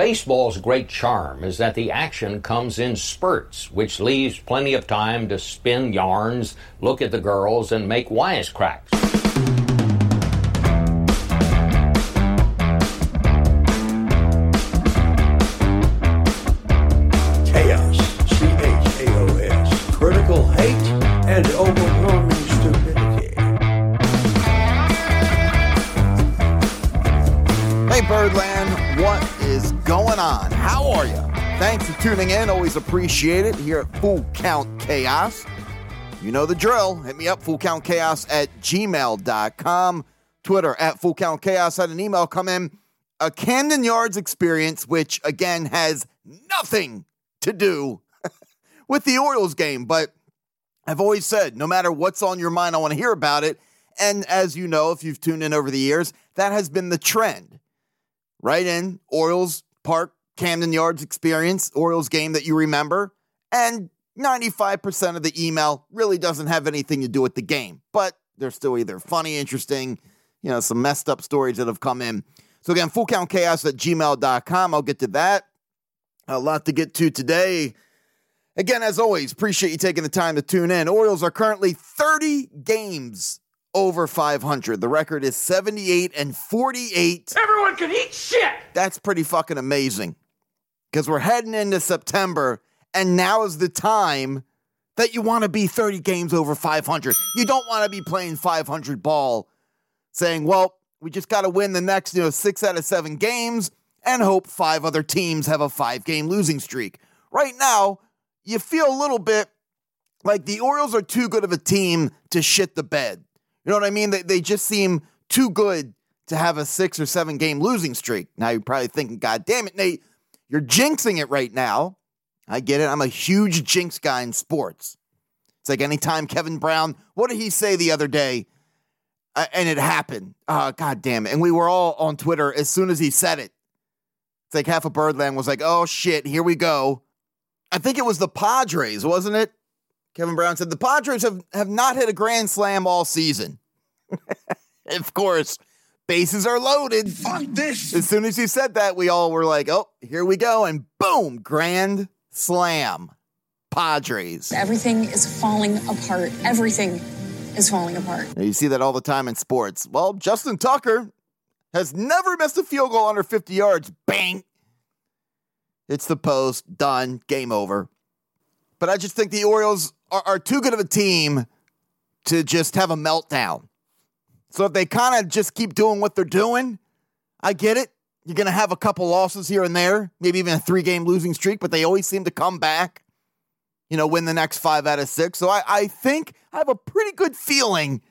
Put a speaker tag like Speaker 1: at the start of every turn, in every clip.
Speaker 1: Baseball's great charm is that the action comes in spurts, which leaves plenty of time to spin yarns, look at the girls, and make wisecracks.
Speaker 2: Always appreciate it here at Full Count Chaos. You know the drill. Hit me up, fullcountchaos at gmail.com. Twitter at Full Count Chaos. Had an email come in. A Camden Yards experience, which again has nothing to do with the Orioles game, but I've always said no matter what's on your mind, I want to hear about it. And as you know, if you've tuned in over the years, that has been the trend. Right in Orioles Park, Camden Yards experience, Orioles game that you remember. And 95% of the email really doesn't have anything to do with the game, but they're still either funny, interesting, you know, some messed up stories that have come in. So again, fullcountchaos at gmail.com. I'll get to that. A lot to get to today. Again, as always, appreciate you taking the time to tune in. Orioles are currently 30 games over 500. The record is 78 and 48.
Speaker 3: Everyone can eat shit!
Speaker 2: That's pretty fucking amazing. Because we're heading into September, and now is the time that you want to be 30 games over 500. You don't want to be playing 500 ball saying, well, we just got to win the next, you know, six out of seven games and hope five other teams have a five game losing streak. Right now, you feel a little bit like the Orioles are too good of a team to shit the bed. You know what I mean? They, they just seem too good to have a six or seven game losing streak. Now you're probably thinking, God damn it, Nate, you're jinxing it right now. I get it. I'm a huge jinx guy in sports. It's like anytime Kevin Brown, what did he say the other day? Uh, and it happened. Uh, God damn it. And we were all on Twitter as soon as he said it. It's like half of Birdland was like, oh shit, here we go. I think it was the Padres, wasn't it? Kevin Brown said the Padres have, have not hit a grand slam all season. of course, bases are loaded.
Speaker 4: Fuck this!
Speaker 2: As soon as you said that, we all were like, oh, here we go. And boom, grand slam. Padres.
Speaker 5: Everything is falling apart. Everything is falling apart.
Speaker 2: Now, you see that all the time in sports. Well, Justin Tucker has never missed a field goal under 50 yards. Bang! It's the post. Done. Game over. But I just think the Orioles are, are too good of a team to just have a meltdown. So if they kind of just keep doing what they're doing, I get it. You're going to have a couple losses here and there, maybe even a three game losing streak, but they always seem to come back, you know, win the next five out of six. So I, I think I have a pretty good feeling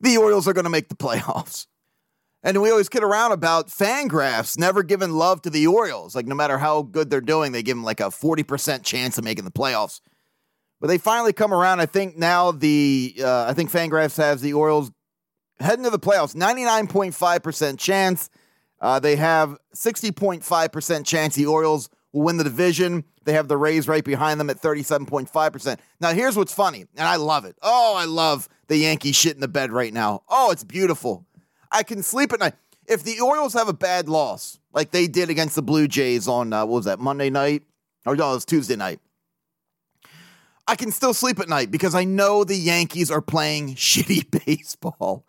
Speaker 2: the Orioles are going to make the playoffs. And we always kid around about Fangraphs never giving love to the Orioles. Like, no matter how good they're doing, they give them like a 40% chance of making the playoffs. But they finally come around. I think now the, uh, I think Fangraphs has the Orioles heading to the playoffs, 99.5% chance. Uh, they have 60.5% chance the Orioles will win the division. They have the Rays right behind them at 37.5%. Now, here's what's funny, and I love it. Oh, I love the Yankees shit in the bed right now. Oh, it's beautiful. I can sleep at night. If the Orioles have a bad loss, like they did against the Blue Jays on, uh, what was that, Monday night? Or no, it was Tuesday night. I can still sleep at night because I know the Yankees are playing shitty baseball.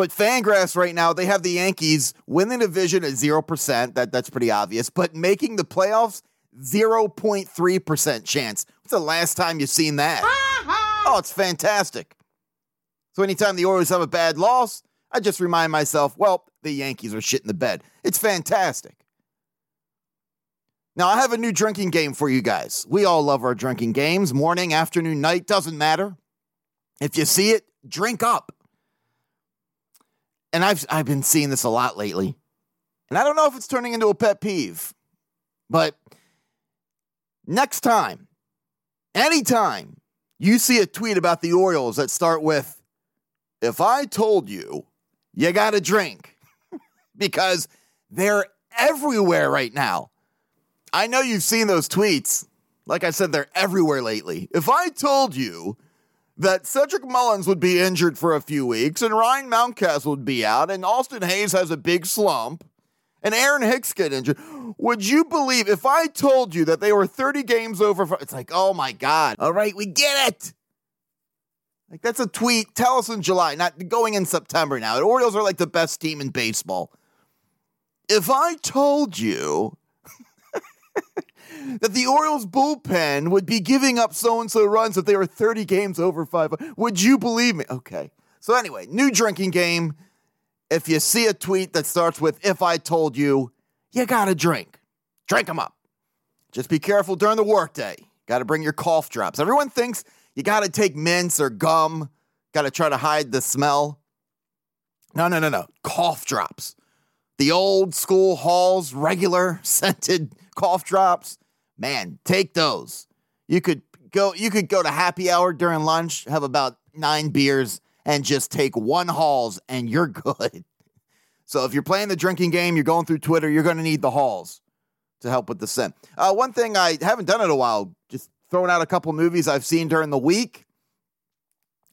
Speaker 2: But Fangraphs right now, they have the Yankees win the division at 0%. That, that's pretty obvious. But making the playoffs, 0.3% chance. What's the last time you've seen that? oh, it's fantastic. So anytime the Orioles have a bad loss, I just remind myself, well, the Yankees are shit in the bed. It's fantastic. Now, I have a new drinking game for you guys. We all love our drinking games. Morning, afternoon, night, doesn't matter. If you see it, drink up. And I've, I've been seeing this a lot lately. And I don't know if it's turning into a pet peeve, but next time, anytime you see a tweet about the Orioles that start with, if I told you, you got to drink, because they're everywhere right now. I know you've seen those tweets. Like I said, they're everywhere lately. If I told you that Cedric Mullins would be injured for a few weeks and Ryan Mountcastle would be out and Austin Hays has a big slump and Aaron Hicks get injured. Would you believe if I told you that they were 30 games over? For, it's like, oh my God. All right, we get it. Like, that's a tweet. Tell us in July, not going in September now. The Orioles are like the best team in baseball. If I told you that the Orioles bullpen would be giving up so and so runs if they were 30 games over five, would you believe me? Okay. So, anyway, new drinking game. If you see a tweet that starts with, if I told you, you got to drink. Drink them up. Just be careful during the workday. Got to bring your cough drops. Everyone thinks you got to take mints or gum, got to try to hide the smell. No, no, no, no. Cough drops. The old school Halls regular scented cough drops. Man, take those. You could go you could go to happy hour during lunch, have about 9 beers and just take one Halls and you're good. So if you're playing the drinking game, you're going through Twitter, you're going to need the Halls to help with the scent. Uh, one thing I haven't done in a while, just throwing out a couple movies I've seen during the week.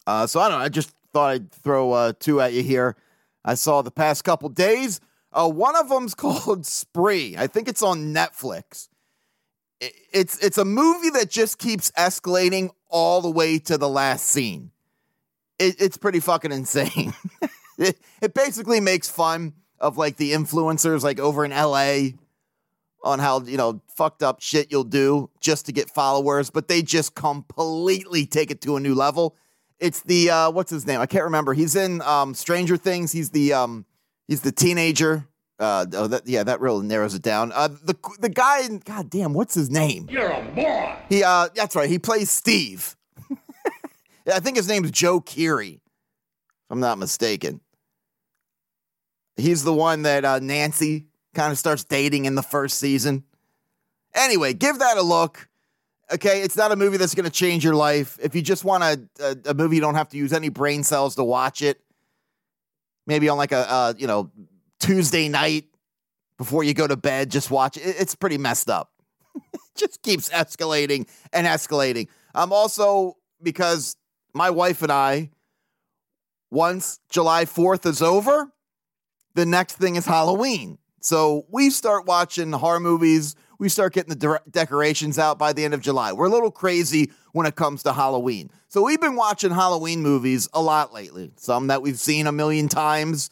Speaker 2: Uh, so I don't know. I just thought I'd throw uh, two at you here. I saw the past couple days. Uh, one of them's called Spree. I think it's on Netflix. It's it's a movie that just keeps escalating all the way to the last scene. It, it's pretty fucking insane. it, it basically makes fun of like the influencers like over in LA on how you know fucked up shit you'll do just to get followers, but they just completely take it to a new level. It's the uh, what's his name? I can't remember. He's in um, Stranger Things. He's the um, he's the teenager. Uh, oh, that, yeah, that really narrows it down. Uh, the the guy, God damn, what's his name?
Speaker 4: You're a moron.
Speaker 2: He uh, that's right. He plays Steve. I think his name's Joe Keery, if I'm not mistaken. He's the one that uh, Nancy kind of starts dating in the first season. Anyway, give that a look. Okay, it's not a movie that's going to change your life. If you just want a, a, a, movie, you don't have to use any brain cells to watch it. Maybe on like a, you know, Tuesday night before you go to bed, just watch it. It's pretty messed up. just keeps escalating and escalating. I'm also, because my wife and I, once July 4th is over, the next thing is Halloween. So we start watching horror movies. We start getting the de- decorations out by the end of July. We're a little crazy when it comes to Halloween. So we've been watching Halloween movies a lot lately. Some that we've seen a million times.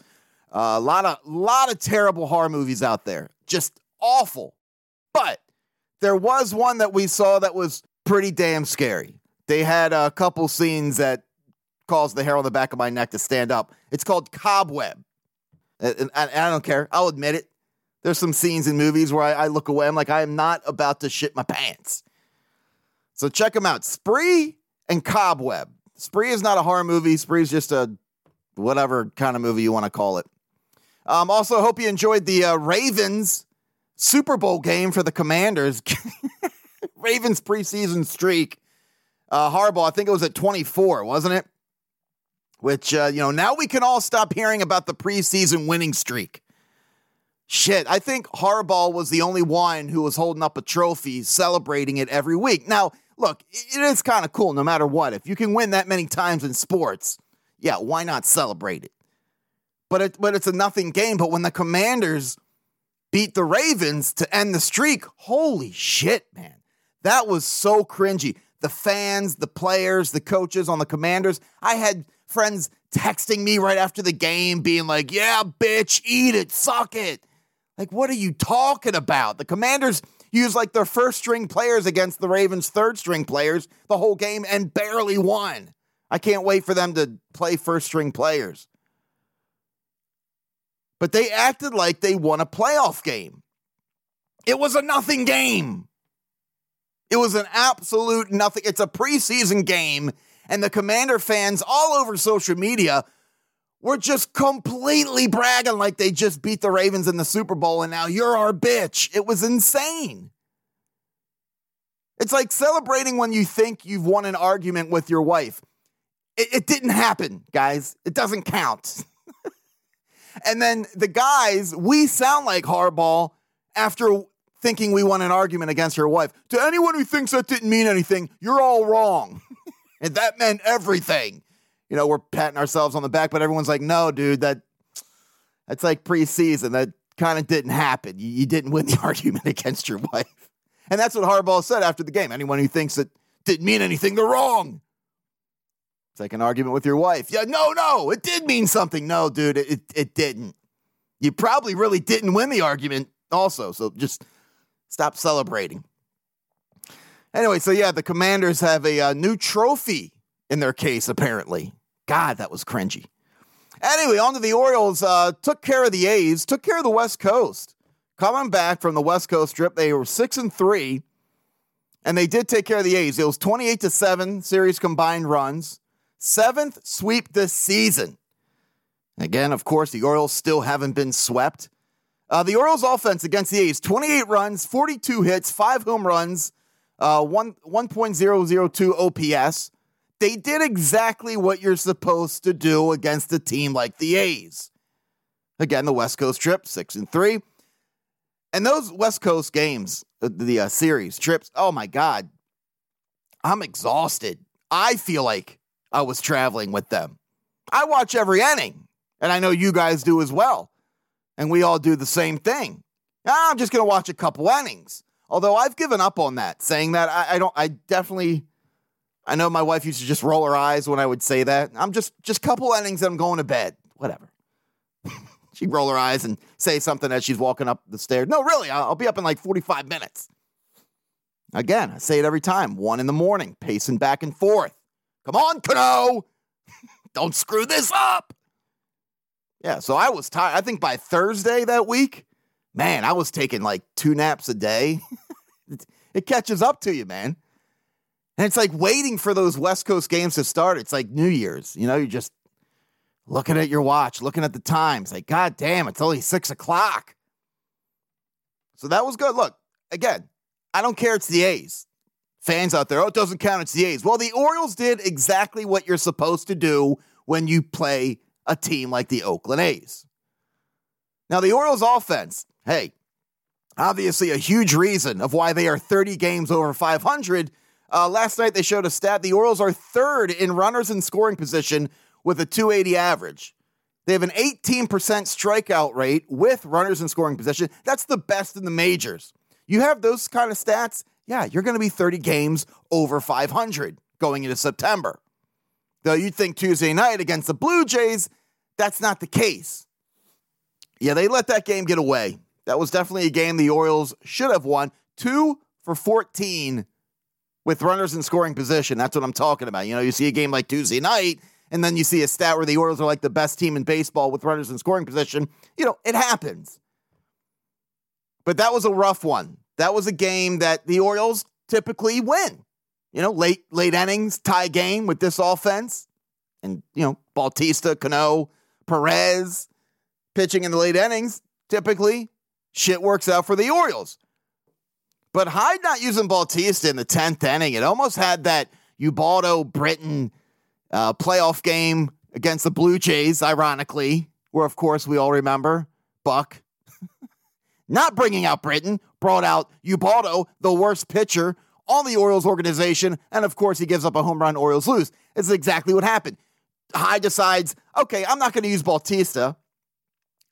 Speaker 2: A lot of lot of terrible horror movies out there. Just awful. But there was one that we saw that was pretty damn scary. They had a couple scenes that caused the hair on the back of my neck to stand up. It's called Cobweb. And I don't care. I'll admit it. There's some scenes in movies where I, I look away. I'm like, I am not about to shit my pants. So check them out. Spree and Cobweb. Spree is not a horror movie. Spree is just a whatever kind of movie you want to call it. Um, also, hope you enjoyed the uh, Ravens Super Bowl game for the Commanders. Ravens preseason streak. Uh, Harbaugh, I think it was at 24, wasn't it? Which, uh, you know, now we can all stop hearing about the preseason winning streak. Shit, I think Harbaugh was the only one who was holding up a trophy, celebrating it every week. Now, look, it is kind of cool no matter what. If you can win that many times in sports, yeah, why not celebrate it? But it, but it's a nothing game. But when the Commanders beat the Ravens to end the streak, holy shit, man, that was so cringy. The fans, the players, the coaches on the Commanders. I had friends texting me right after the game, being like, "Yeah, bitch, eat it, suck it." Like, what are you talking about? The Commanders used like their first string players against the Ravens' third string players the whole game and barely won. I can't wait for them to play first string players. But they acted like they won a playoff game. It was a nothing game. It was an absolute nothing. It's a preseason game, and the Commander fans all over social media were just completely bragging like they just beat the Ravens in the Super Bowl and now you're our bitch. It was insane. It's like celebrating when you think you've won an argument with your wife. It, it didn't happen, guys. It doesn't count. and then the guys, we sound like Harbaugh after thinking we won an argument against your wife. To anyone who thinks that didn't mean anything, you're all wrong. and that meant everything you know, we're patting ourselves on the back, but everyone's like, no, dude, that that's like preseason. That kind of didn't happen. You, you didn't win the argument against your wife. And that's what Harbaugh said after the game. Anyone who thinks it didn't mean anything, they're wrong. It's like an argument with your wife. Yeah, no, no, it did mean something. No, dude, it, it didn't. You probably really didn't win the argument, also. So just stop celebrating. Anyway, so yeah, the Commanders have a, uh, new trophy in their case, apparently. God, that was cringy. Anyway, on to the Orioles. Uh, took care of the A's, took care of the West Coast. Coming back from the West Coast trip, they were six and three, and they did take care of the A's. It was twenty-eight to seven series combined runs, seventh sweep this season. Again, of course, the Orioles still haven't been swept. Uh, the Orioles offense against the A's 28 runs, 42 hits, five home runs, uh, 1, 1.002 OPS. They did exactly what you're supposed to do against a team like the A's. Again, the West Coast trip, 6 and 3. And those West Coast games, uh, the uh, series, trips, oh my God, I'm exhausted. I feel like I was traveling with them. I watch every inning, and I know you guys do as well. And we all do the same thing. I'm just going to watch a couple innings. Although I've given up on that, saying that I, I don't, I definitely, I know my wife used to just roll her eyes when I would say that. I'm just, just couple innings and I'm going to bed. Whatever. She'd roll her eyes and say something as she's walking up the stairs. No, really, I'll, be up in like 45 minutes. Again, I say it every time. One in the morning, pacing back and forth. Come on, Cano. Don't screw this up. Yeah, so I was tired. I think by Thursday that week, man, I was taking like two naps a day. it catches up to you, man. And it's like waiting for those West Coast games to start. It's like New Year's. You know, you're just looking at your watch, looking at the times. Like, God damn, it's only six o'clock. So that was good. Look, again, I don't care. It's the A's. Fans out there, oh, it doesn't count. It's the A's. Well, the Orioles did exactly what you're supposed to do when you play a team like the Oakland A's. Now, the Orioles offense, hey, obviously a huge reason of why they are 30 games over 500. Uh, last night they showed a stat the Orioles are third in runners in scoring position with a 280 average. They have an 18% strikeout rate with runners in scoring position. That's the best in the majors. You have those kind of stats, yeah, you're going to be 30 games over 500 going into September. Though you'd think Tuesday night against the Blue Jays, that's not the case. Yeah, they let that game get away. That was definitely a game the Orioles should have won. Two for 14 with runners in scoring position. That's what I'm talking about. You know, you see a game like Tuesday night, and then you see a stat where the Orioles are like the best team in baseball with runners in scoring position. You know, it happens. But that was a rough one. That was a game that the Orioles typically win you know, late late innings tie game with this offense, and you know Bautista, Cano, Perez pitching in the late innings. Typically, shit works out for the Orioles. But Hyde not using Bautista in the tenth inning, it almost had that Ubaldo Britton uh, playoff game against the Blue Jays, ironically, where of course we all remember Buck not bringing out Britton, brought out Ubaldo, the worst pitcher on the Orioles organization. And of course, he gives up a home run, Orioles lose. It's exactly what happened. Hyde decides, okay, I'm not going to use Bautista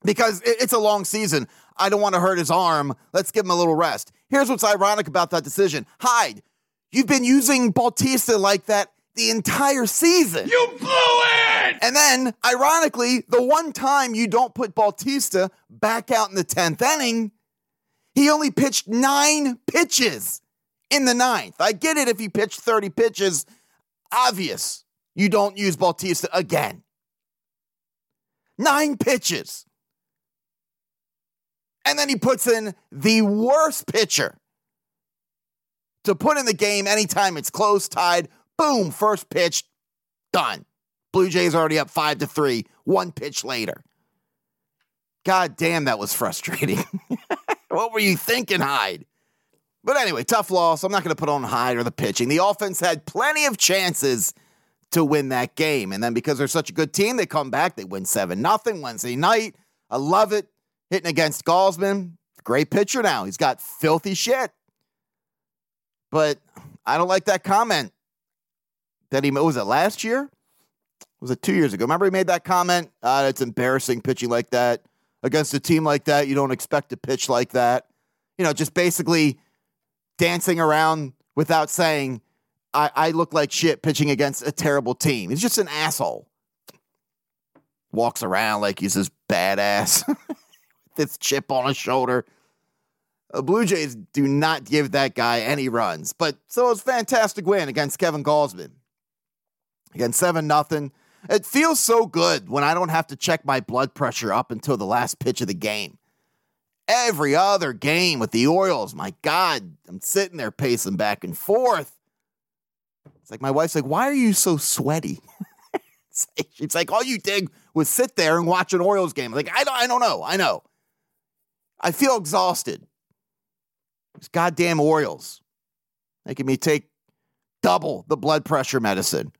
Speaker 2: because it's a long season. I don't want to hurt his arm. Let's give him a little rest. Here's what's ironic about that decision Hyde, you've been using Bautista like that the entire season.
Speaker 4: You blew it!
Speaker 2: And then, ironically, the one time you don't put Bautista back out in the 10th inning, he only pitched nine pitches in the ninth. I get it if he pitched 30 pitches. Obvious you don't use Bautista again. Nine pitches. And then he puts in the worst pitcher to put in the game anytime it's close, tied. Boom, first pitch, done. Blue Jays already up five to three, one pitch later. God damn, that was frustrating. what were you thinking, Hyde? But anyway, tough loss. I'm not going to put on Hyde or the pitching. The offense had plenty of chances to win that game. And then because they're such a good team, they come back. They win 7 nothing Wednesday night. I love it. Hitting against Gausman. Great pitcher now. He's got filthy shit. But I don't like that comment that he was it last year? Was it two years ago? Remember he made that comment? Uh, it's embarrassing pitching like that against a team like that, you don't expect to pitch like that. You know, just basically dancing around without saying, I, I look like shit pitching against a terrible team. He's just an asshole. Walks around like he's this badass. this chip on his shoulder. The Blue Jays do not give that guy any runs. But so it was fantastic win against Kevin Gausman. Again, 7 nothing. It feels so good when I don't have to check my blood pressure up until the last pitch of the game. Every other game with the Orioles, my God, I'm sitting there pacing back and forth. It's like my wife's like, why are you so sweaty? She's like, all you did was sit there and watch an Orioles game. I'm like, I don't, I don't know. I know. I feel exhausted. These goddamn Orioles making me take double the blood pressure medicine.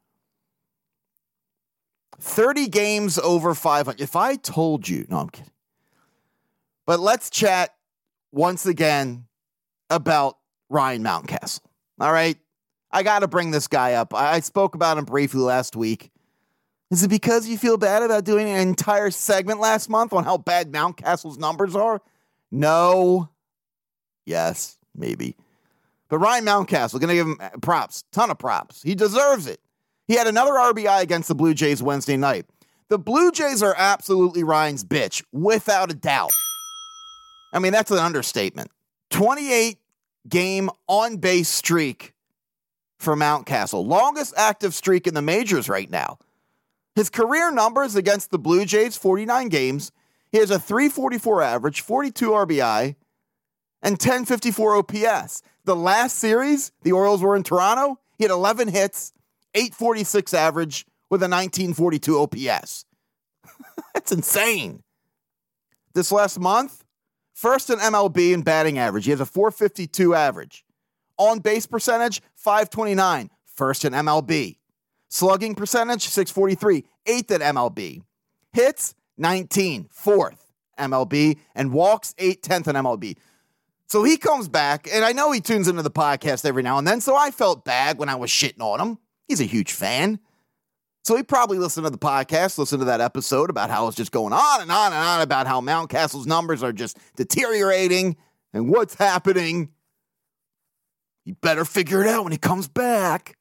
Speaker 2: 30 games over 500. If I told you, no, I'm kidding. But let's chat once again about Ryan Mountcastle. All right. I got to bring this guy up. I spoke about him briefly last week. Is it because you feel bad about doing an entire segment last month on how bad Mountcastle's numbers are? No. Yes, maybe. But Ryan Mountcastle, going to give him uh, props, ton of props. He deserves it. He had another RBI against the Blue Jays Wednesday night. The Blue Jays are absolutely Ryan's bitch, without a doubt. I mean, that's an understatement. 28 game on base streak for Mountcastle, longest active streak in the majors right now. His career numbers against the Blue Jays 49 games. He has a 344 average, 42 RBI, and 1054 OPS. The last series, the Orioles were in Toronto. He had 11 hits, 846 average with a 1942 OPS. That's insane. This last month, first in MLB in batting average. He has a 452 average. On base percentage, 529, first in MLB. Slugging percentage, 643, eighth in MLB. Hits, 19, fourth MLB. And walks, 8, 10th in MLB. So he comes back, and I know he tunes into the podcast every now and then, so I felt bad when I was shitting on him. He's a huge fan. So he probably listened to the podcast, listened to that episode about how it's just going on and on and on about how Mountcastle's numbers are just deteriorating and what's happening. He better figure it out when he comes back.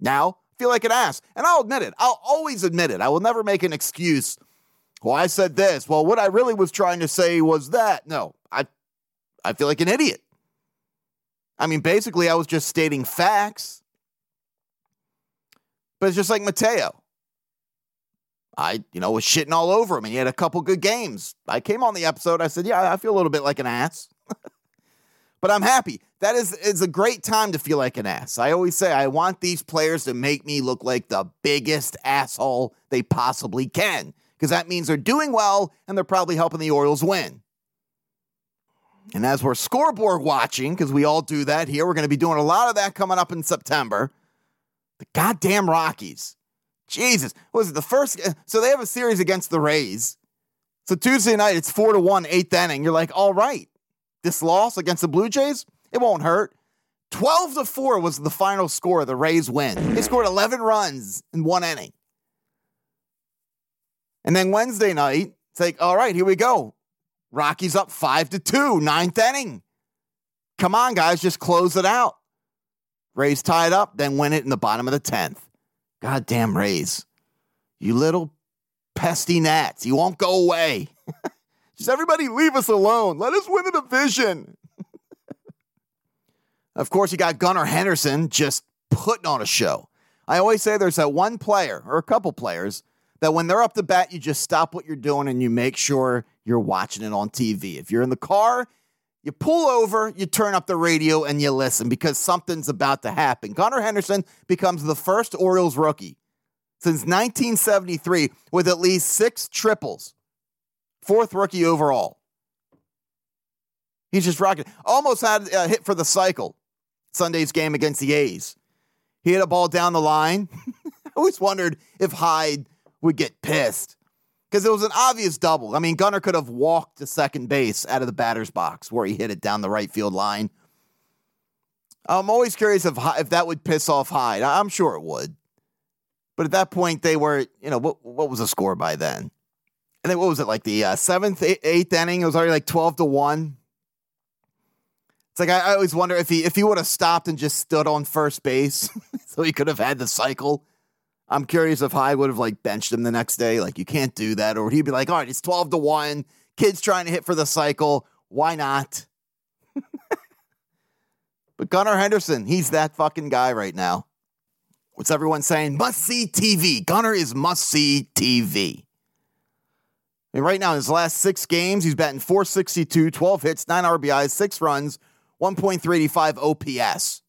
Speaker 2: Now, feel like an ass. And I'll admit it. I'll always admit it. I will never make an excuse. Well, I said this. Well, what I really was trying to say was that. No, I I feel like an idiot. I mean, basically, I was just stating facts. But it's just like Mateo. I, you know, was shitting all over him and he had a couple good games. I came on the episode. I said, Yeah, I feel a little bit like an ass. but I'm happy. That is is a great time to feel like an ass. I always say I want these players to make me look like the biggest asshole they possibly can. Because that means they're doing well and they're probably helping the Orioles win. And as we're scoreboard watching, because we all do that here, we're going to be doing a lot of that coming up in September. The goddamn Rockies. Jesus. What was it the first? Uh, so they have a series against the Rays. So Tuesday night, it's four to one, eighth inning. You're like, all right, this loss against the Blue Jays, it won't hurt. 12 to 4 was the final score. The Rays win. They scored 11 runs in one inning. And then Wednesday night, it's like, all right, here we go. Rockies up 5 to 2, ninth inning. Come on, guys, just close it out. Rays tied up, then win it in the bottom of the 10th. Goddamn Rays. You little pesty gnats. You won't go away. Just everybody leave us alone. Let us win the division. of course, you got Gunnar Henderson just putting on a show. I always say there's that one player or a couple players that when they're up to bat, you just stop what you're doing and you make sure you're watching it on TV. If you're in the car, you pull over, you turn up the radio, and you listen because something's about to happen. Gunnar Henderson becomes the first Orioles rookie since 1973 with at least six triples, fourth rookie overall. He's just rocking. Almost had a hit for the cycle Sunday's game against the A's. He hit a ball down the line. I always wondered if Hyde would get pissed because it was an obvious double. I mean, Gunnar could have walked to second base out of the batter's box where he hit it down the right field line. I'm always curious if if that would piss off Hyde. I'm sure it would. But at that point, they were, you know, what what was the score by then? And then what was it like the uh, seventh, eighth inning? It was already like twelve to one. It's like I, I always wonder if he if he would have stopped and just stood on first base, so he could have had the cycle. I'm curious if Hyde would have like benched him the next day. Like you can't do that, or he'd be like, "All right, it's twelve to one. Kids trying to hit for the cycle. Why not?" but Gunnar Henderson, he's that fucking guy right now. What's everyone saying? Must see TV. Gunnar is must see TV. I mean, right now, in his last six games, he's batting 462, 12 hits, 9 RBIs, 6 runs, 1.385 OPS.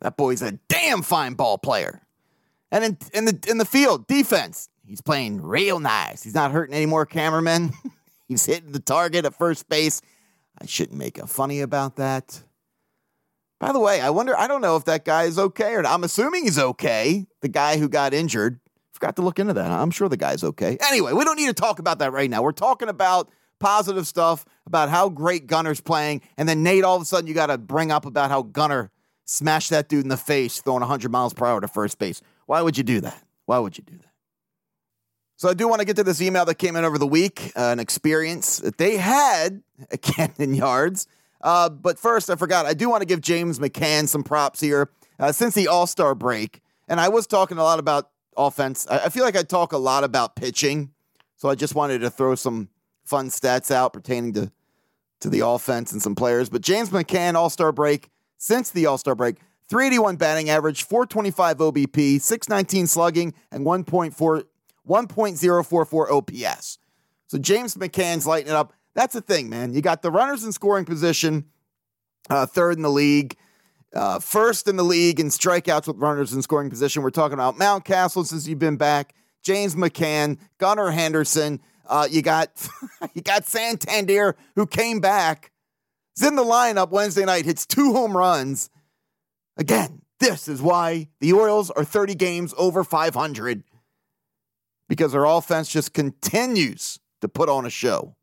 Speaker 2: That boy's a damn fine ball player. And in, in the in the field, defense, he's playing real nice. He's not hurting any more cameramen. he's hitting the target at first base. I shouldn't make a funny about that. By the way, I wonder, I don't know if that guy is okay or not. I'm assuming he's okay. The guy who got injured. Forgot to look into that. I'm sure the guy's okay. Anyway, we don't need to talk about that right now. We're talking about positive stuff about how great Gunnar's playing. And then, Nate, all of a sudden, you got to bring up about how Gunnar smashed that dude in the face throwing 100 miles per hour to first base. Why would you do that? Why would you do that? So I do want to get to this email that came in over the week, uh, an experience that they had at Camden Yards. Uh, but first, I forgot, I do want to give James McCann some props here. Uh, since the All Star break, and I was talking a lot about offense, I, I feel like I talk a lot about pitching. So I just wanted to throw some fun stats out pertaining to, to the offense and some players. But James McCann, All Star break, since the All Star break, 381 batting average, 425 OBP, 619 slugging, and 1.4, 1.044 OPS. So James McCann's lighting it up. That's the thing, man. You got the runners in scoring position, uh, third in the league, uh, first in the league in strikeouts with runners in scoring position. We're talking about Mountcastle since you've been back, James McCann, Gunnar Henderson. Uh, you got you got Santander who came back. Is in the lineup Wednesday night, hits two home runs Again, this is why the Orioles are 30 games over 500 because their offense just continues to put on a show.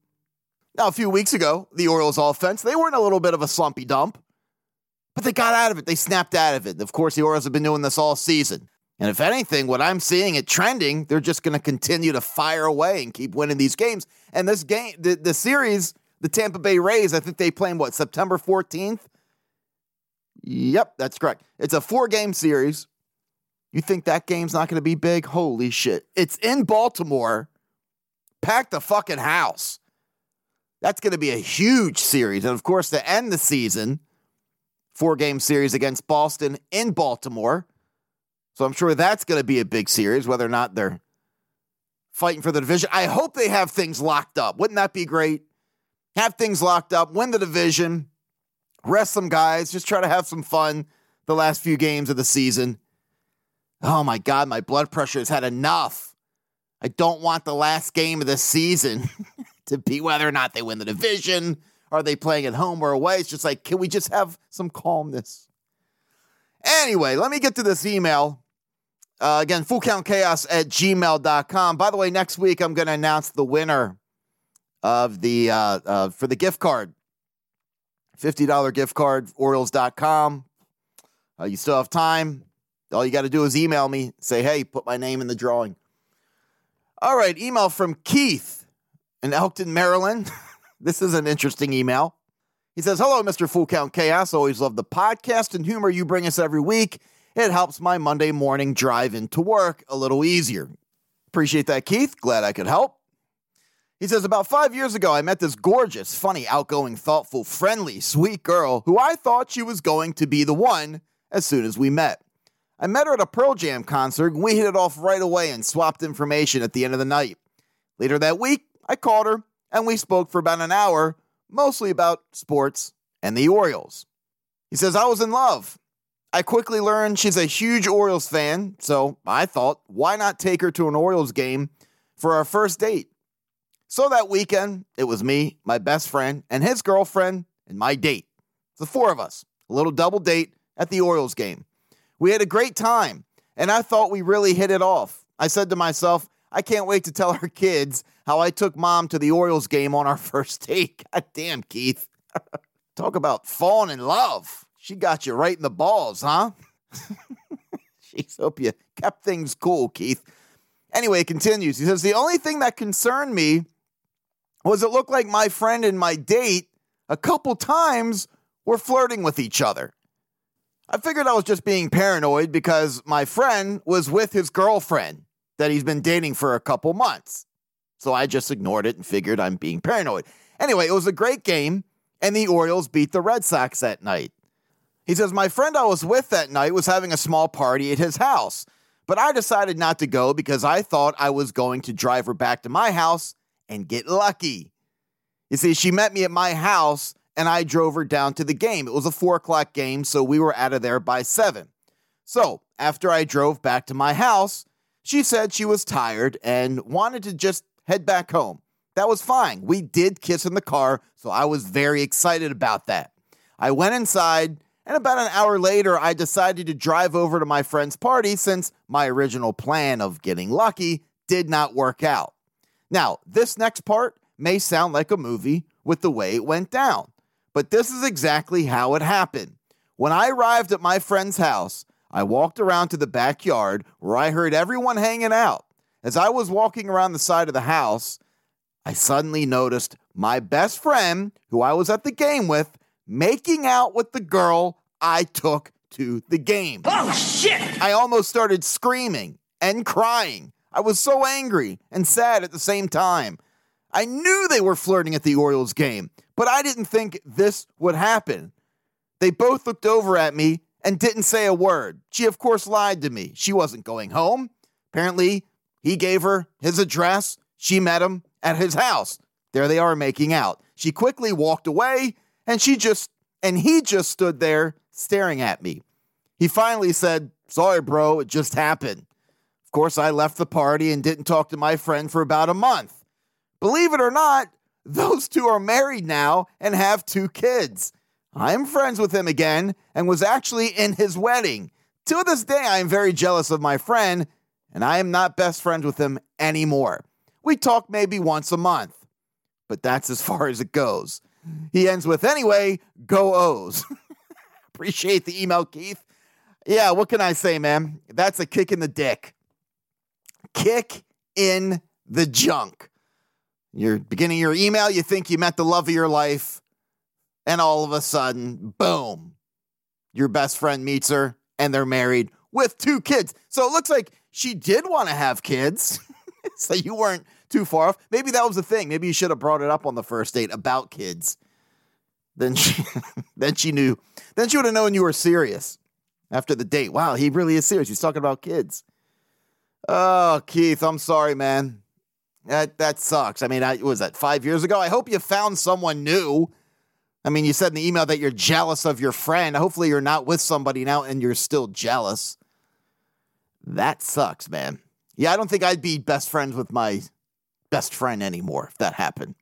Speaker 2: Now, a few weeks ago, the Orioles offense, they were in a little bit of a slumpy dump, but they got out of it. They snapped out of it. Of course, the Orioles have been doing this all season. And if anything, what I'm seeing it trending, they're just going to continue to fire away and keep winning these games. And this game, the, the series, the Tampa Bay Rays, I think they play in what, September 14th? Yep, that's correct. It's a four game series. You think that game's not going to be big? Holy shit. It's in Baltimore. Pack the fucking house. That's going to be a huge series. And of course, to end the season, four game series against Boston in Baltimore. So I'm sure that's going to be a big series, whether or not they're fighting for the division. I hope they have things locked up. Wouldn't that be great? Have things locked up, win the division rest some guys, just try to have some fun the last few games of the season. Oh my God, my blood pressure has had enough. I don't want the last game of the season to be whether or not they win the division. Are they playing at home or away? It's just like, can we just have some calmness? Anyway, let me get to this email. Uh, again, fullcountchaos at gmail.com. By the way, next week I'm going to announce the winner of the uh, uh, for the gift card $50 gift card, Orioles.com. Uh, you still have time. All you got to do is email me, say, hey, put my name in the drawing. All right, email from Keith in Elkton, Maryland. this is an interesting email. He says, Hello, Mr. Full Count Chaos. Always love the podcast and humor you bring us every week. It helps my Monday morning drive into work a little easier. Appreciate that, Keith. Glad I could help. He says, About five years ago, I met this gorgeous, funny, outgoing, thoughtful, friendly, sweet girl who I thought she was going to be the one as soon as we met. I met her at a Pearl Jam concert and we hit it off right away and swapped information at the end of the night. Later that week, I called her and we spoke for about an hour, mostly about sports and the Orioles. He says, I was in love. I quickly learned she's a huge Orioles fan, so I thought, why not take her to an Orioles game for our first date? So that weekend, it was me, my best friend, and his girlfriend, and my date. The four of us, a little double date at the Orioles game. We had a great time, and I thought we really hit it off. I said to myself, I can't wait to tell our kids how I took mom to the Orioles game on our first date. God damn, Keith. Talk about falling in love. She got you right in the balls, huh? Jeez, hope you kept things cool, Keith. Anyway, it continues. He says, The only thing that concerned me was it looked like my friend and my date a couple times were flirting with each other. I figured I was just being paranoid because my friend was with his girlfriend that he's been dating for a couple months. So I just ignored it and figured I'm being paranoid. Anyway, it was a great game, and the Orioles beat the Red Sox that night. He says, My friend I was with that night was having a small party at his house, but I decided not to go because I thought I was going to drive her back to my house and get lucky. You see, she met me at my house and I drove her down to the game. It was a four o'clock game, so we were out of there by seven. So after I drove back to my house, she said she was tired and wanted to just head back home. That was fine. We did kiss in the car, so I was very excited about that. I went inside, and about an hour later, I decided to drive over to my friend's party since my original plan of getting lucky did not work out. Now, this next part may sound like a movie with the way it went down, but this is exactly how it happened. When I arrived at my friend's house, I walked around to the backyard where I heard everyone hanging out. As I was walking around the side of the house, I suddenly noticed my best friend, who I was at the game with, making out with the girl I took to the game.
Speaker 3: Oh, shit!
Speaker 2: I almost started screaming and crying. I was so angry and sad at the same time. I knew they were flirting at the Orioles game, but I didn't think this would happen. They both looked over at me and didn't say a word. She, of course, lied to me. She wasn't going home. Apparently, he gave her his address. She met him at his house. There they are making out. She quickly walked away and she just, and he just stood there staring at me. He finally said, Sorry, bro, it just happened. Of course, I left the party and didn't talk to my friend for about a month. Believe it or not, those two are married now and have two kids. I am friends with him again and was actually in his wedding. To this day, I am very jealous of my friend, and I am not best friends with him anymore. We talk maybe once a month, but that's as far as it goes. He ends with, anyway, go O's. Appreciate the email, Keith. Yeah, what can I say, man? That's a kick in the dick. Kick in the junk. You're beginning your email, you think you met the love of your life, and all of a sudden, boom, your best friend meets her and they're married with two kids. So it looks like she did want to have kids. so you weren't too far off. Maybe that was the thing. Maybe you should have brought it up on the first date about kids. Then she then she knew. Then she would have known you were serious after the date. Wow, he really is serious. He's talking about kids. Oh, Keith, I'm sorry, man. That that sucks. I mean, I was that five years ago. I hope you found someone new. I mean, you said in the email that you're jealous of your friend. Hopefully, you're not with somebody now and you're still jealous. That sucks, man. Yeah, I don't think I'd be best friends with my best friend anymore if that happened.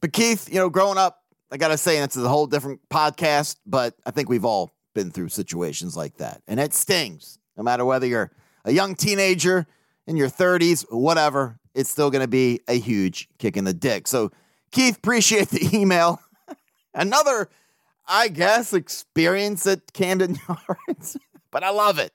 Speaker 2: But Keith, you know, growing up, I gotta say, that's a whole different podcast. But I think we've all been through situations like that, and it stings. No matter whether you're a young teenager in your 30s, whatever, it's still going to be a huge kick in the dick. So, Keith, appreciate the email. Another, I guess, experience at Camden Yards, but I love it.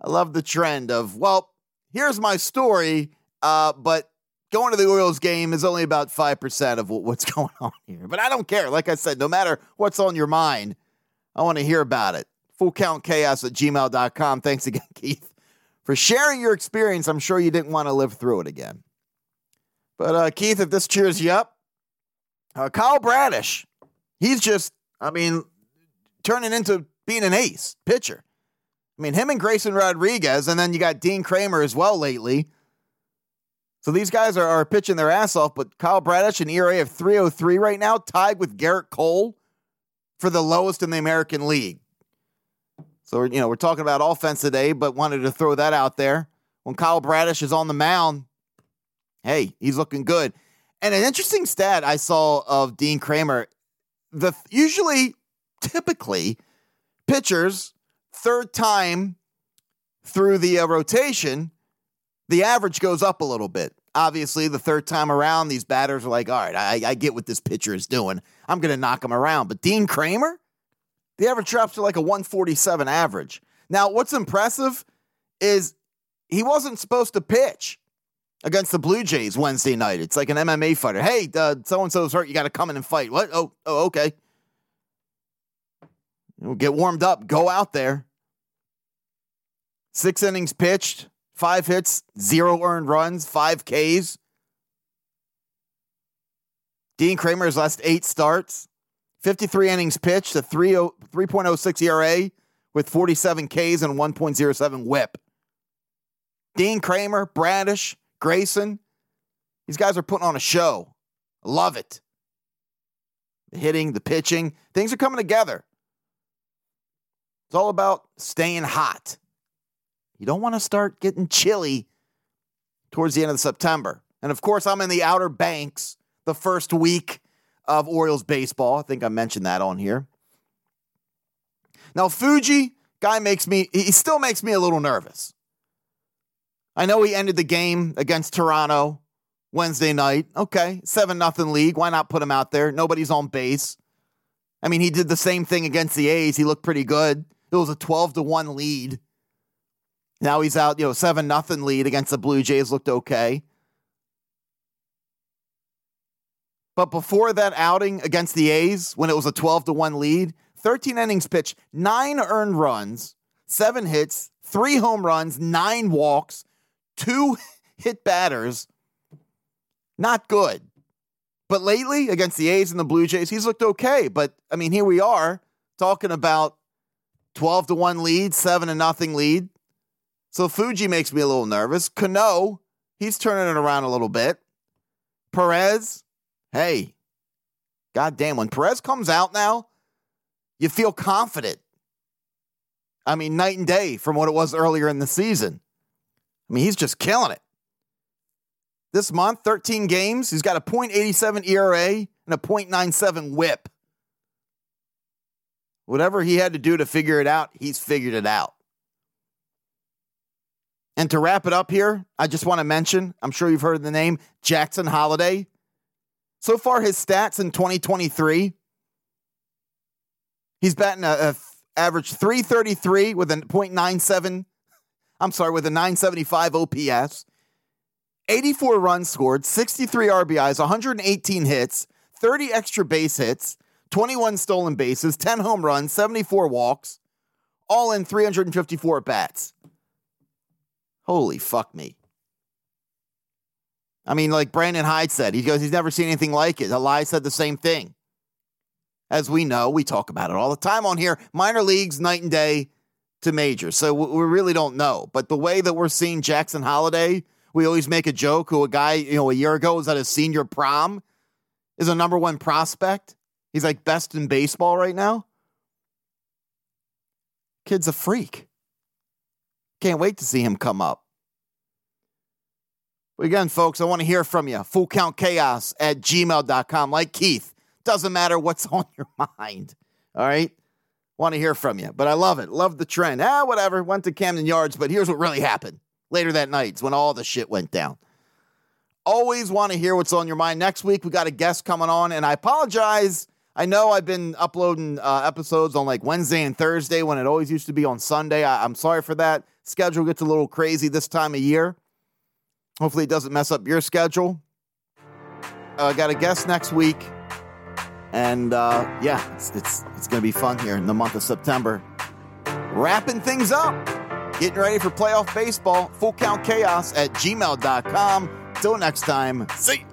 Speaker 2: I love the trend of, well, here's my story, uh, but going to the Orioles game is only about 5% of what's going on here. But I don't care. Like I said, no matter what's on your mind, I want to hear about it. Fullcountchaos at gmail.com. Thanks again, Keith for sharing your experience. I'm sure you didn't want to live through it again. But uh, Keith, if this cheers you up, uh, Kyle Bradish, he's just, I mean, turning into being an ace pitcher. I mean, him and Grayson Rodriguez, and then you got Dean Kremer as well lately. So these guys are, are pitching their ass off, but Kyle Bradish, an ERA of 303 right now, tied with Gerrit Cole for the lowest in the American League. So, you know, we're talking about offense today, but wanted to throw that out there. When Kyle Bradish is on the mound, hey, he's looking good. And an interesting stat I saw of Dean Kremer, the usually typically pitchers third time through the uh, rotation, the average goes up a little bit. Obviously, the third time around, these batters are like, all right, I, I get what this pitcher is doing. I'm going to knock him around. But Dean Kremer, the average drops to like a 147 average. Now, what's impressive is he wasn't supposed to pitch against the Blue Jays Wednesday night. It's like an MMA fighter. Hey, so and so's hurt. You got to come in and fight. What? Oh, oh, okay. We'll get warmed up. Go out there. Six innings pitched, five hits, zero earned runs, five Ks. Dean Kremer's last eight starts, 53 innings pitched, a 3.06 ERA with 47 Ks and 1.07 whip. Dean Kremer, Bradish, Grayson, these guys are putting on a show. Love it. The hitting, the pitching, things are coming together. It's all about staying hot. You don't want to start getting chilly towards the end of September. And of course, I'm in the Outer Banks the first week of Orioles baseball. I think I mentioned that on here. Now, Fuji, guy makes me, he still makes me a little nervous. I know he ended the game against Toronto Wednesday night. Okay, 7 nothing league. Why not put him out there? Nobody's on base. I mean, he did the same thing against the A's. He looked pretty good. It was a 12 to 1 lead. Now he's out, you know, 7 nothing lead against the Blue Jays looked okay. But before that outing against the A's, when it was a 12 to 1 lead, 13 innings pitched, nine earned runs, seven hits, three home runs, nine walks, two hit batters. Not good. But lately, against the A's and the Blue Jays, he's looked okay. But I mean, here we are talking about 12 to 1 lead, 7 to nothing lead. So Fuji makes me a little nervous. Cano, he's turning it around a little bit. Perez, hey, goddamn, when Perez comes out now, you feel confident. I mean, night and day from what it was earlier in the season. I mean, he's just killing it. This month, 13 games, he's got a .87 ERA and a .97 whip. Whatever he had to do to figure it out, he's figured it out. And to wrap it up here, I just want to mention I'm sure you've heard the name Jackson Holliday. So far, his stats in 2023, he's batting a, average 333 with a .97. I'm sorry, with a 975 OPS, 84 runs scored, 63 RBIs, 118 hits, 30 extra base hits, 21 stolen bases, 10 home runs, 74 walks, all in 354 bats. Holy fuck me. I mean, like Brandon Hyde said, he goes, he's never seen anything like it. Eli said the same thing. As we know, we talk about it all the time on here. Minor leagues, night and day to major. So we really don't know. But the way that we're seeing Jackson Holliday, we always make a joke who a guy, you know, a year ago was at a senior prom, is a number one prospect. He's like best in baseball right now. Kid's a freak. Can't wait to see him come up. But again, folks, I want to hear from you. Full count chaos at gmail.com. Like Keith, doesn't matter what's on your mind. All right. Want to hear from you. But I love it. Love the trend. Ah, whatever. Went to Camden Yards, but here's what really happened later that night. It's when all the shit went down. Always want to hear what's on your mind. Next week, we got a guest coming on, and I apologize. I know I've been uploading uh, episodes on like Wednesday and Thursday when it always used to be on Sunday. I- I'm sorry for that. Schedule gets a little crazy this time of year. Hopefully, it doesn't mess up your schedule. I uh, got a guest next week, and uh, yeah, it's it's, it's to be fun here in the month of September. Wrapping things up, getting ready for playoff baseball. Full count chaos at gmail.com. Till next time, see.